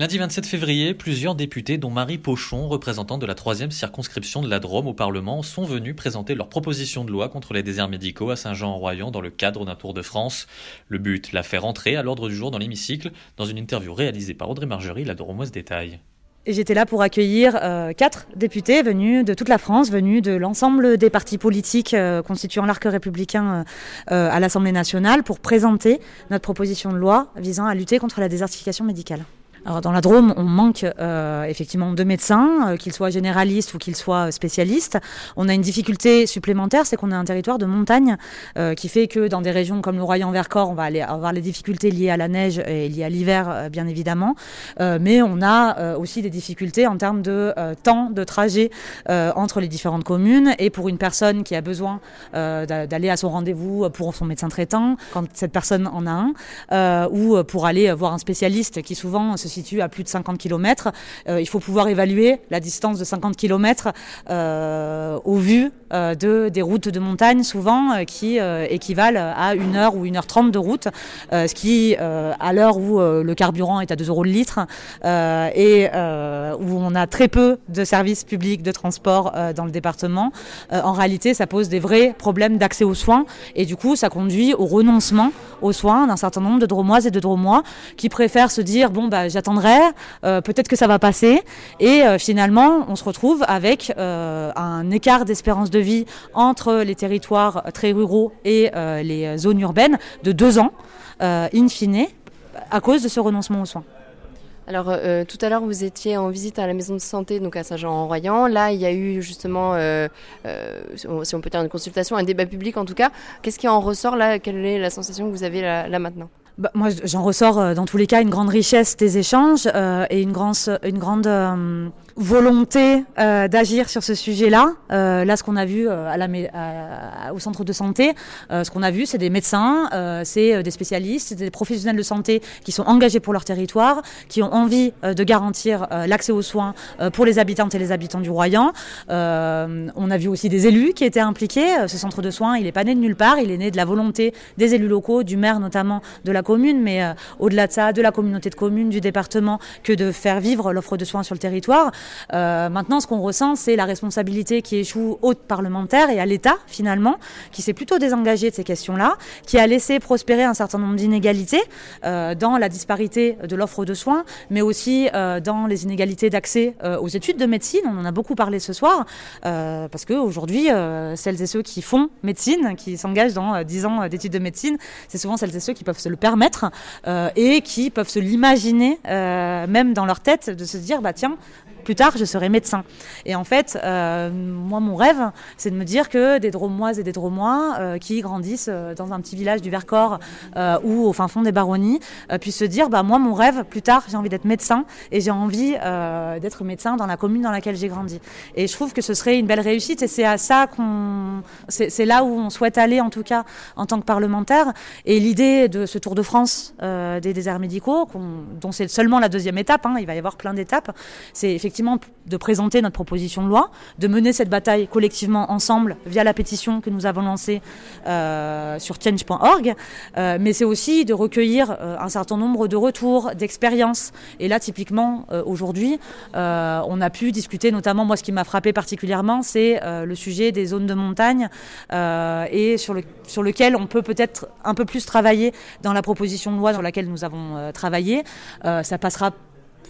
Lundi 27 février, plusieurs députés, dont Marie Pochon, représentante de la troisième circonscription de la Drôme au Parlement, sont venus présenter leur proposition de loi contre les déserts médicaux à Saint-Jean-en-Royan dans le cadre d'un tour de France. Le but, la faire entrer à l'ordre du jour dans l'hémicycle, dans une interview réalisée par Audrey Margerie, la Dromoise détaille. Et j'étais là pour accueillir euh, quatre députés venus de toute la France, venus de l'ensemble des partis politiques euh, constituant l'arc républicain euh, à l'Assemblée nationale, pour présenter notre proposition de loi visant à lutter contre la désertification médicale. Alors dans la Drôme, on manque euh, effectivement de médecins, euh, qu'ils soient généralistes ou qu'ils soient spécialistes. On a une difficulté supplémentaire, c'est qu'on a un territoire de montagne euh, qui fait que dans des régions comme le Royan-Vercors, on va aller avoir les difficultés liées à la neige et liées à l'hiver, bien évidemment. mais on a aussi des difficultés en termes de temps de trajet entre les différentes communes. Et pour une personne qui a besoin d'aller à son rendez-vous pour son médecin traitant, quand cette personne en a un, ou pour aller voir un spécialiste qui souvent se situe à plus de 50 km. Euh, il faut pouvoir évaluer la distance de 50 km euh, au vu euh, de, des routes de montagne, souvent, qui équivalent à une heure ou une heure trente de route, ce qui, à l'heure où le carburant est à 2 euros le litre et où on a très peu de services publics de transport dans le département, en réalité, ça pose des vrais problèmes d'accès aux soins et du coup, ça conduit au renoncement aux soins d'un certain nombre de dromoises et de dromois qui préfèrent se dire bon bah j'attendrai, peut-être que ça va passer et finalement on se retrouve avec un écart d'espérance de vie entre les territoires très ruraux et euh, les zones urbaines de deux ans, euh, in fine, à cause de ce renoncement aux soins. Alors euh, tout à l'heure vous étiez en visite à la maison de santé donc à Saint-Jean-en-Royan. Là il y a eu justement, si on peut dire une consultation, un débat public en tout cas. Qu'est-ce qui en ressort là? Quelle est la sensation que vous avez là maintenant? Bah, moi, j'en ressors euh, dans tous les cas une grande richesse des échanges euh, et une, grande, une grande euh, volonté euh, d'agir sur ce sujet-là. Euh, là, ce qu'on a vu à la, à, au centre de santé, ce qu'on a vu, c'est des médecins, c'est des spécialistes, c'est des professionnels de santé qui sont engagés pour leur territoire, qui ont envie de garantir l'accès aux soins pour les habitantes et les habitants du Royan. on a vu aussi des élus qui étaient impliqués. Ce centre de soins, il n'est pas né de nulle part, il est né de la volonté des élus locaux, du maire notamment de la commune, mais euh, au-delà de ça, de la communauté de communes, du département, que de faire vivre l'offre de soins sur le territoire. Euh, maintenant, ce qu'on ressent, c'est la responsabilité qui échoue aux parlementaires et à l'État, finalement, qui s'est plutôt désengagé de ces questions-là, qui a laissé prospérer un certain nombre d'inégalités euh, dans la disparité de l'offre de soins, mais aussi euh, dans les inégalités d'accès aux études de médecine. On en a beaucoup parlé ce soir, parce qu'aujourd'hui, celles et ceux qui font médecine, qui s'engagent dans 10 ans d'études de médecine, c'est souvent celles et ceux qui peuvent se le permettre et qui peuvent se l'imaginer, même dans leur tête, de se dire bah tiens, plus tard, je serai médecin. Et en fait, euh, moi, mon rêve, c'est de me dire que des Dromoises et des Dromois euh, qui grandissent euh, dans un petit village du Vercors ou au fin fond des Baronnies puissent se dire, bah moi, mon rêve, plus tard, j'ai envie d'être médecin et j'ai envie d'être médecin dans la commune dans laquelle j'ai grandi. Et je trouve que ce serait une belle réussite et c'est à ça qu'on, c'est là où on souhaite aller en tout cas en tant que parlementaire. Et l'idée de ce Tour de France des déserts médicaux, dont c'est seulement la deuxième étape, hein, il va y avoir plein d'étapes, c'est effectivement de présenter notre proposition de loi, de mener cette bataille collectivement ensemble via la pétition que nous avons lancée euh, sur change.org, euh, mais c'est aussi de recueillir euh, un certain nombre de retours, d'expériences. Et là, typiquement, aujourd'hui, on a pu discuter, notamment, moi, ce qui m'a frappé particulièrement, c'est le sujet des zones de montagne et sur, le, sur lequel on peut peut-être un peu plus travailler dans la proposition de loi sur laquelle nous avons travaillé. ça passera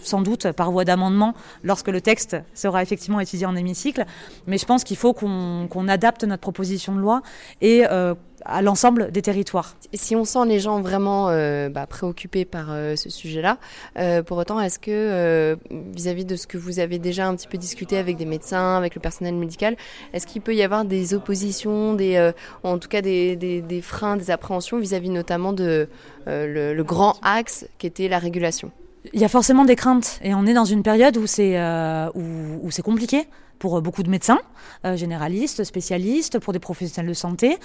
sans doute par voie d'amendement lorsque le texte sera effectivement étudié en hémicycle. Mais je pense qu'il faut qu'on qu adapte notre proposition de loi et euh, à l'ensemble des territoires. Si on sent les gens vraiment euh, bah, préoccupés par euh, ce sujet-là, pour autant, est-ce que vis-à-vis de ce que vous avez déjà un petit peu discuté avec des médecins, avec le personnel médical, est-ce qu'il peut y avoir des oppositions, des, en tout cas des, freins, des appréhensions vis-à-vis notamment de le, le grand axe qui était la régulation? Il y a forcément des craintes. Et on est dans une période où c'est euh, où, où c'est compliqué pour beaucoup de médecins, euh, généralistes, spécialistes, pour des professionnels de santé,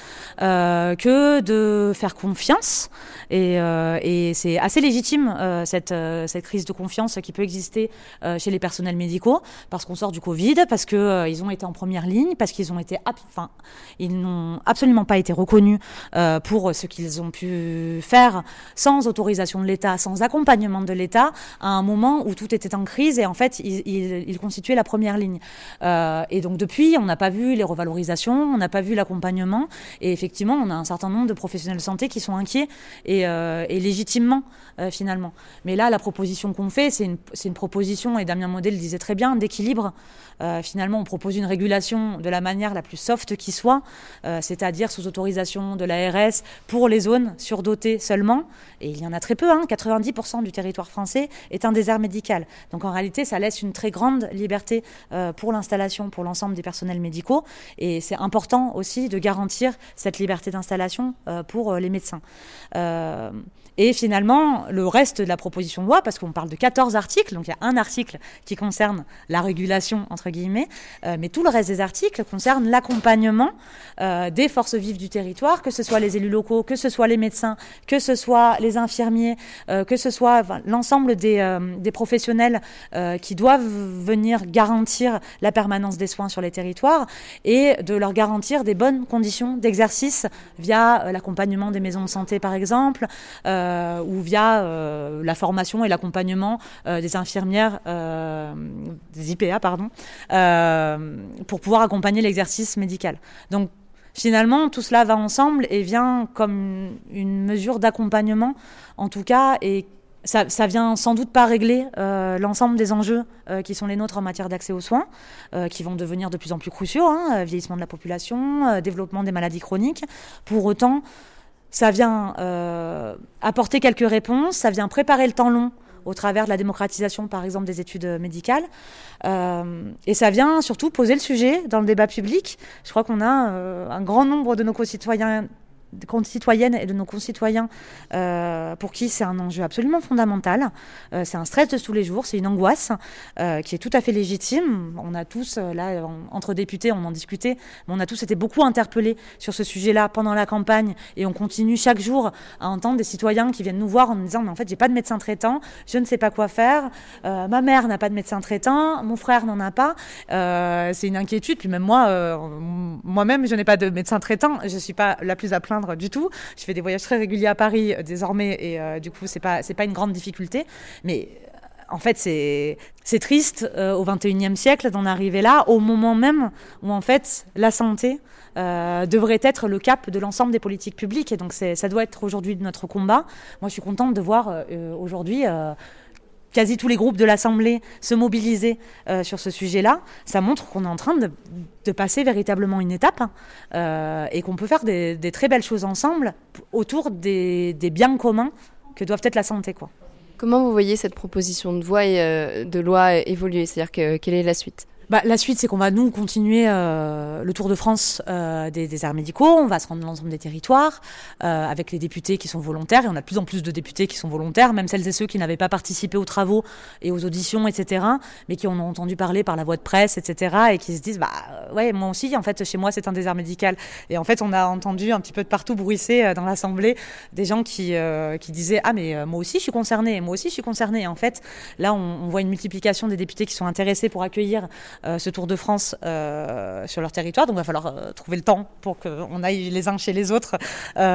euh, que de faire confiance. Et, euh, et c'est assez légitime euh, cette, euh, cette crise de confiance qui peut exister euh, chez les personnels médicaux, parce qu'on sort du Covid, parce que euh, ils ont été en première ligne, parce qu'ils ont été, enfin, ils n'ont absolument pas été reconnus euh, pour ce qu'ils ont pu faire sans autorisation de l'État, sans accompagnement de l'État, à un moment où tout était en crise et en fait, ils, ils, ils constituaient la première ligne. Euh, et donc depuis, on n'a pas vu les revalorisations, on n'a pas vu l'accompagnement, et effectivement, on a un certain nombre de professionnels de santé qui sont inquiets et, euh, légitimement euh, finalement. Mais là, la proposition qu'on fait, c'est une, proposition, et Damien Model le disait très bien, d'équilibre. Finalement, on propose une régulation de la manière la plus soft qui soit, c'est-à-dire sous autorisation de l'ARS pour les zones surdotées seulement. Et il y en a très peu, hein, 90% du territoire français est un désert médical. Donc en réalité, ça laisse une très grande liberté pour l'installation, pour l'ensemble des personnels médicaux. Et c'est important aussi de garantir cette liberté d'installation euh, pour euh, les médecins. Euh, et finalement, le reste de la proposition de loi, parce qu'on parle de 14 articles, donc il y a un article qui concerne la régulation, entre guillemets, mais tout le reste des articles concerne l'accompagnement des forces vives du territoire, que ce soit les élus locaux, que ce soit les médecins, que ce soit les infirmiers, que ce soit l'ensemble des, professionnels qui doivent venir garantir la permanence des soins sur les territoires et de leur garantir des bonnes conditions d'exercice via euh, l'accompagnement des maisons de santé, par exemple. Euh, ou via euh, la formation et l'accompagnement des infirmières, des IPA, pardon, pour pouvoir accompagner l'exercice médical. Donc finalement, tout cela va ensemble et vient comme une mesure d'accompagnement, en tout cas, et ça, ça vient sans doute pas régler euh, l'ensemble des enjeux euh, qui sont les nôtres en matière d'accès aux soins, euh, qui vont devenir de plus en plus cruciaux, hein, vieillissement de la population, développement des maladies chroniques. Pour autant, ça vient apporter quelques réponses, ça vient préparer le temps long au travers de la démocratisation, par exemple, des études médicales. Et ça vient surtout poser le sujet dans le débat public. Je crois qu'on a un grand nombre de nos concitoyens concitoyennes et de nos concitoyens euh, pour qui c'est un enjeu absolument fondamental. Euh, c'est un stress de tous les jours, c'est une angoisse euh, qui est tout à fait légitime. On a tous, là, en, entre députés, on en discutait, mais on a tous été beaucoup interpellés sur ce sujet-là pendant la campagne et on continue chaque jour à entendre des citoyens qui viennent nous voir en nous disant mais en fait j'ai pas de médecin traitant, je ne sais pas quoi faire, ma mère n'a pas de médecin traitant, mon frère n'en a pas. C'est une inquiétude. Puis même moi, moi-même, je n'ai pas de médecin traitant. Je suis pas la plus à plaindre du tout. Je fais des voyages très réguliers à Paris euh, désormais et euh, du coup c'est pas pas une grande difficulté. Mais en fait, c'est triste euh, au 21e siècle d'en arriver là, au moment même où en fait la santé euh, devrait être le cap de l'ensemble des politiques publiques. Et donc ça doit être aujourd'hui notre combat. Moi, je suis contente de voir euh, aujourd'hui. Quasi tous les groupes de l'Assemblée se mobiliser euh, sur ce sujet-là, ça montre qu'on est en train de, passer véritablement une étape hein, euh, et qu'on peut faire des, très belles choses ensemble autour des, des, biens communs que doivent être la santé. Quoi. Comment vous voyez cette proposition de, voie et, euh, de loi évoluer? C'est-à-dire que, quelle est la suite? Bah, la suite, c'est qu'on va nous continuer euh, le Tour de France euh, des déserts médicaux. On va se rendre dans l'ensemble des territoires euh, avec les députés qui sont volontaires. Et on a de plus en plus de députés qui sont volontaires, même celles et ceux qui n'avaient pas participé aux travaux et aux auditions, etc., mais qui en ont entendu parler par la voie de presse, etc., et qui se disent, bah ouais, moi aussi, en fait, chez moi, c'est un désert médical. Et en fait, on a entendu un petit peu de partout bruisser dans l'Assemblée des gens qui, qui disaient, ah mais moi aussi, je suis concerné, moi aussi, je suis concerné. En fait, là, on, on voit une multiplication des députés qui sont intéressés pour accueillir euh, ce Tour de France euh, sur leur territoire. Donc il va falloir euh, trouver le temps pour qu'on aille les uns chez les autres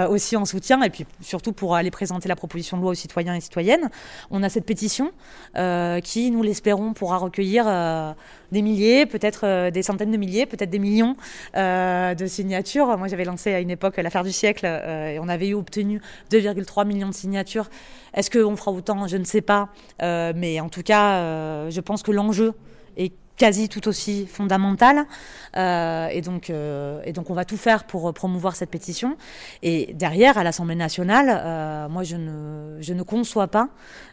aussi en soutien et puis surtout pour aller présenter la proposition de loi aux citoyens et citoyennes. On a cette pétition qui, nous l'espérons, pourra recueillir des milliers, peut-être des centaines de milliers, peut-être des millions de signatures. Moi j'avais lancé à une époque l'affaire du siècle et on avait eu obtenu 2,3 millions de signatures. Est-ce qu'on fera autant? Je ne sais pas. mais en tout cas, je pense que l'enjeu est quasi tout aussi fondamentale. Euh, et, donc, euh, et donc, on va tout faire pour promouvoir cette pétition. Et derrière, à l'Assemblée nationale, euh, moi, je ne, je ne conçois pas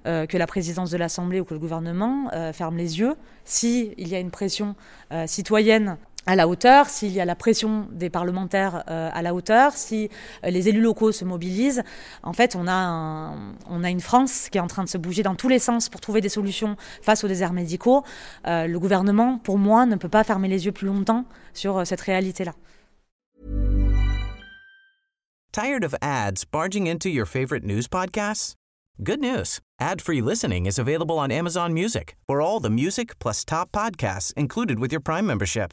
euh, que la présidence de l'Assemblée ou que le gouvernement euh, ferme les yeux s'il y a une pression euh, citoyenne à la hauteur, s'il y a la pression des parlementaires euh, à la hauteur, si euh, les élus locaux se mobilisent. En fait, on a, on a une France qui est en train de se bouger dans tous les sens pour trouver des solutions face aux déserts médicaux. Euh, le gouvernement, pour moi, ne peut pas fermer les yeux plus longtemps sur cette réalité-là. Tired of ads barging into your favorite news podcasts? Good news. Ad-free listening is available on Amazon Music for all the music plus top podcasts included with your Prime membership.